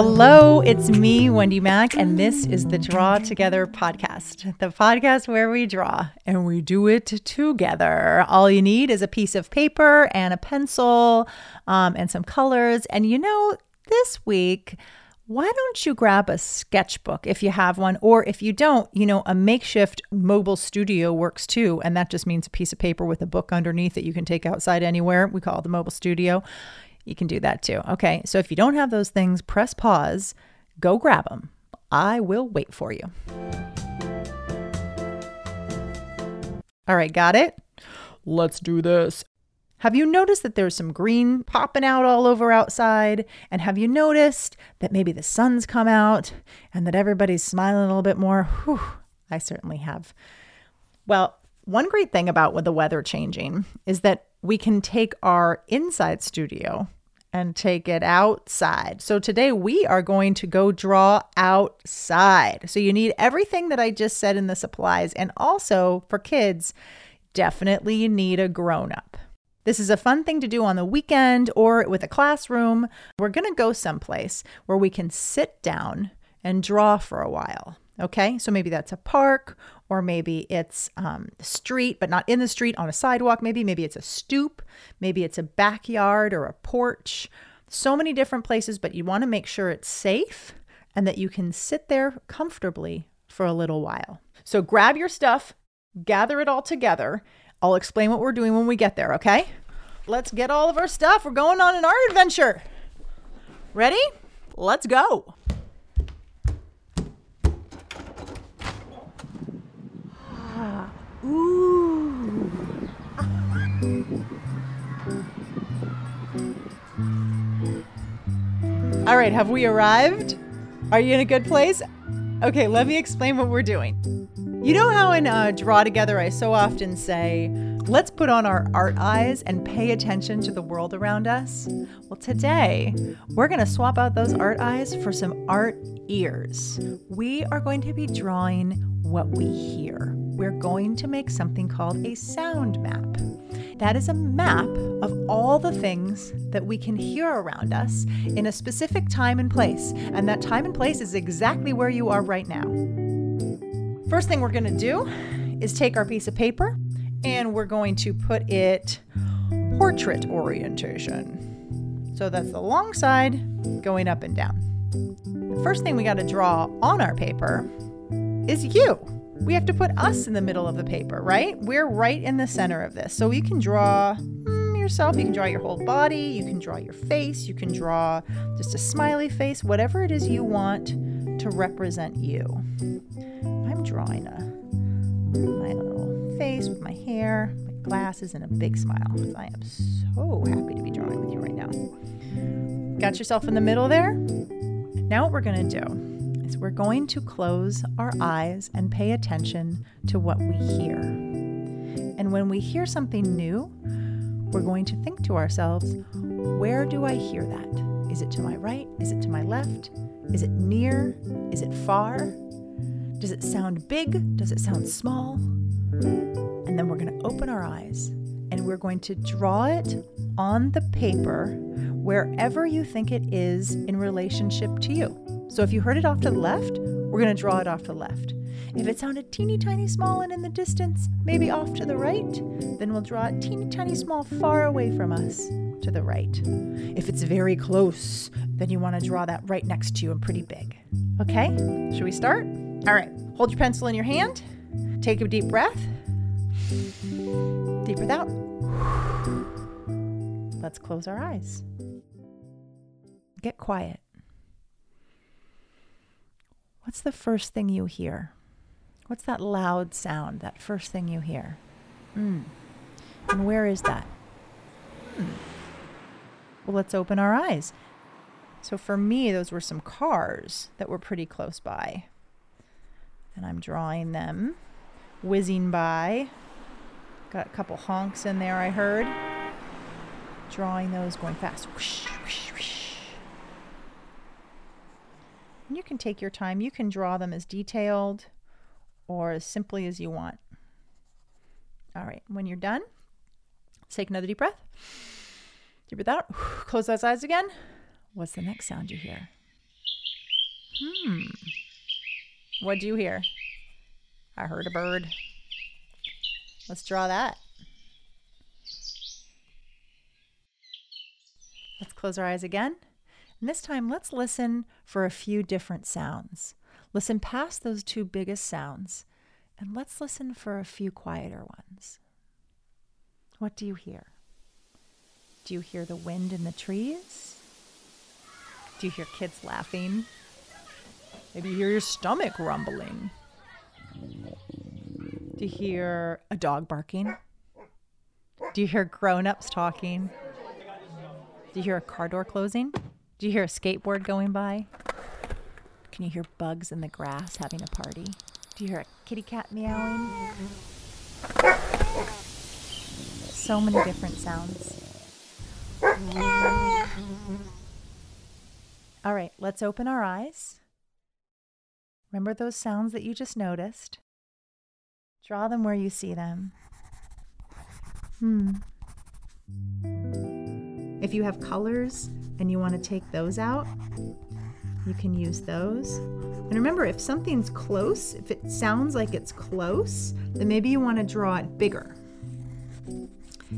Hello, it's me, Wendy Mack, and this is the Draw Together podcast, the podcast where we draw and we do it together. All you need is a piece of paper and a pencil um, and some colors. And you know, this week, why don't you grab a sketchbook if you have one? Or if you don't, you know, a makeshift mobile studio works too. And that just means a piece of paper with a book underneath that you can take outside anywhere. We call it the mobile studio. You can do that too. Okay. So if you don't have those things, press pause, go grab them. I will wait for you. All right, got it? Let's do this. Have you noticed that there's some green popping out all over outside? And have you noticed that maybe the sun's come out and that everybody's smiling a little bit more? Whew, I certainly have. Well, one great thing about with the weather changing is that we can take our inside studio and take it outside. So today we are going to go draw outside. So you need everything that I just said in the supplies. And also for kids, definitely you need a grown up. This is a fun thing to do on the weekend or with a classroom. We're going to go someplace where we can sit down and draw for a while. Okay, so maybe that's a park, or maybe it's um, the street, but not in the street, on a sidewalk. Maybe, maybe it's a stoop, maybe it's a backyard or a porch. So many different places, but you want to make sure it's safe and that you can sit there comfortably for a little while. So grab your stuff, gather it all together, I'll explain what we're doing when we get there, okay? Let's get all of our stuff. We're going on an art adventure. Ready? Let's go. Ooh. All right, have we arrived? Are you in a good place? Okay, let me explain what we're doing. You know how in uh, Draw Together I so often say, let's put on our art eyes and pay attention to the world around us? Well, today we're going to swap out those art eyes for some art ears. We are going to be drawing what we hear. We're going to make something called a sound map. That is a map of all the things that we can hear around us in a specific time and place. And that time and place is exactly where you are right now. First thing we're going to do is take our piece of paper and we're going to put it portrait orientation. So that's the long side going up and down. The first thing we got to draw on our paper is you. We have to put us in the middle of the paper, right? We're right in the center of this. So you can draw mm, yourself, you can draw your whole body, you can draw your face, you can draw just a smiley face, whatever it is you want to represent you. I'm drawing a my little face with my hair, my glasses, and a big smile. I am so happy to be drawing with you right now. Got yourself in the middle there? Now what we're to do we're going to close our eyes and pay attention to what we hear. And when we hear something new, we're going to think to ourselves, where do I hear that? Is it to my right? Is it to my left? Is it near? Is it far? Does it sound big? Does it sound small? And then we're going to open our eyes and we're going to draw it on the paper wherever you think it is in relationship to you. So if you heard it off to the left, we're going to draw it off to the left. If it sounded teeny tiny small and in the distance, maybe off to the right, then we'll draw it teeny tiny small far away from us to the right. If it's very close, then you want to draw that right next to you and pretty big. Okay, should we start? All right, hold your pencil in your hand. Take a deep breath. Deep breath out. Let's close our eyes. Get quiet. What's the first thing you hear? What's that loud sound, that first thing you hear? Mm. And where is that? Hmm. Well, let's open our eyes. So for me, those were some cars that were pretty close by and I'm drawing them whizzing by. Got a couple honks in there, I heard. Drawing those going fast. Whoosh, whoosh, whoosh. And you can take your time. You can draw them as detailed or as simply as you want. All right, when you're done, take another deep breath. Deep breath out. Close those eyes again. What's the next sound you hear? Hmm. What do you hear? I heard a bird. Let's draw that. Let's close our eyes again. And this time, let's listen for a few different sounds. Listen past those two biggest sounds, and let's listen for a few quieter ones. What do you hear? Do you hear the wind in the trees? Do you hear kids laughing? Maybe you hear your stomach rumbling. Do you hear a dog barking? Do you hear grown ups talking? Do you hear a car door closing? Do you hear a skateboard going by? Can you hear bugs in the grass having a party? Do you hear a kitty cat meowing? So many different sounds. All right, let's open our eyes. Remember those sounds that you just noticed? Draw them where you see them. Hmm. If you have colors and you want to take those out, you can use those. And remember, if something's close, if it sounds like it's close, then maybe you want to draw it bigger.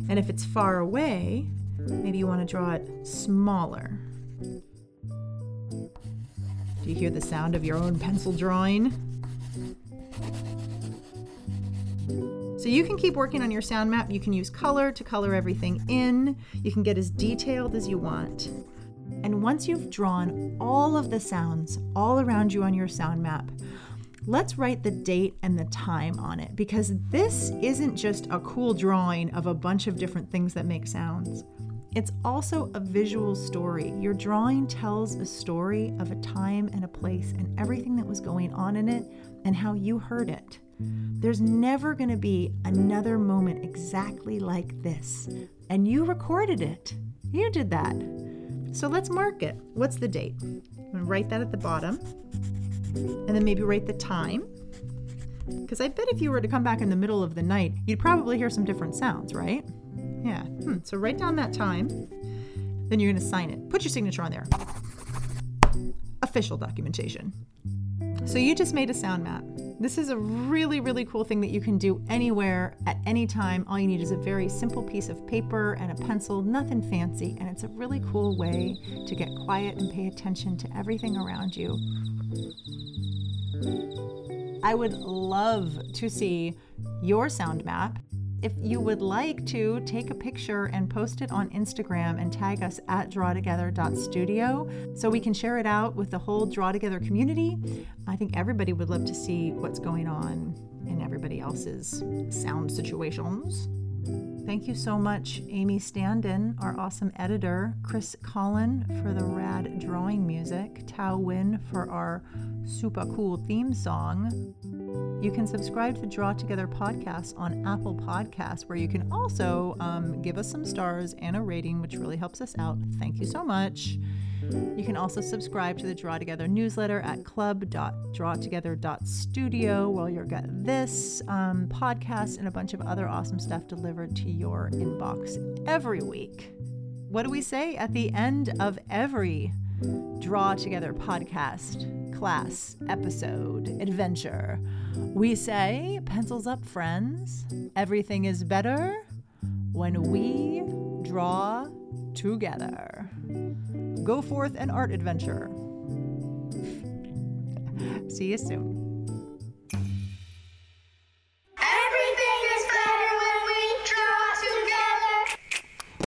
And if it's far away, maybe you want to draw it smaller. Do you hear the sound of your own pencil drawing? So you can keep working on your sound map. You can use color to color everything in. You can get as detailed as you want. And once you've drawn all of the sounds all around you on your sound map, let's write the date and the time on it because this isn't just a cool drawing of a bunch of different things that make sounds. It's also a visual story. Your drawing tells a story of a time and a place and everything that was going on in it and how you heard it. There's never going to be another moment exactly like this. And you recorded it. You did that. So let's mark it. What's the date? I'm going to write that at the bottom. And then maybe write the time. Because I bet if you were to come back in the middle of the night, you'd probably hear some different sounds, right? Yeah. Hmm. So write down that time. Then you're going to sign it. Put your signature on there. Official documentation. So you just made a sound map. This is a really, really cool thing that you can do anywhere at any time. All you need is a very simple piece of paper and a pencil, nothing fancy, and it's a really cool way to get quiet and pay attention to everything around you. I would love to see your sound map if you would like to take a picture and post it on Instagram and tag us at drawtogether.studio so we can share it out with the whole Draw Together community. I think everybody would love to see what's going on in everybody else's sound situations. Thank you so much, Amy Standen, our awesome editor, Chris Collin for the rad drawing music, Tao Win for our super cool theme song. You can subscribe to Draw Together podcast on Apple Podcasts, where you can also um, give us some stars and a rating, which really helps us out. Thank you so much. You can also subscribe to the Draw Together newsletter at club.drawtogether.studio while you'll get this um, podcast and a bunch of other awesome stuff delivered to your inbox every week. What do we say at the end of every Draw Together podcast, class, episode, adventure. We say, pencils up, friends. Everything is better when we draw together. Go forth an art adventure. See you soon.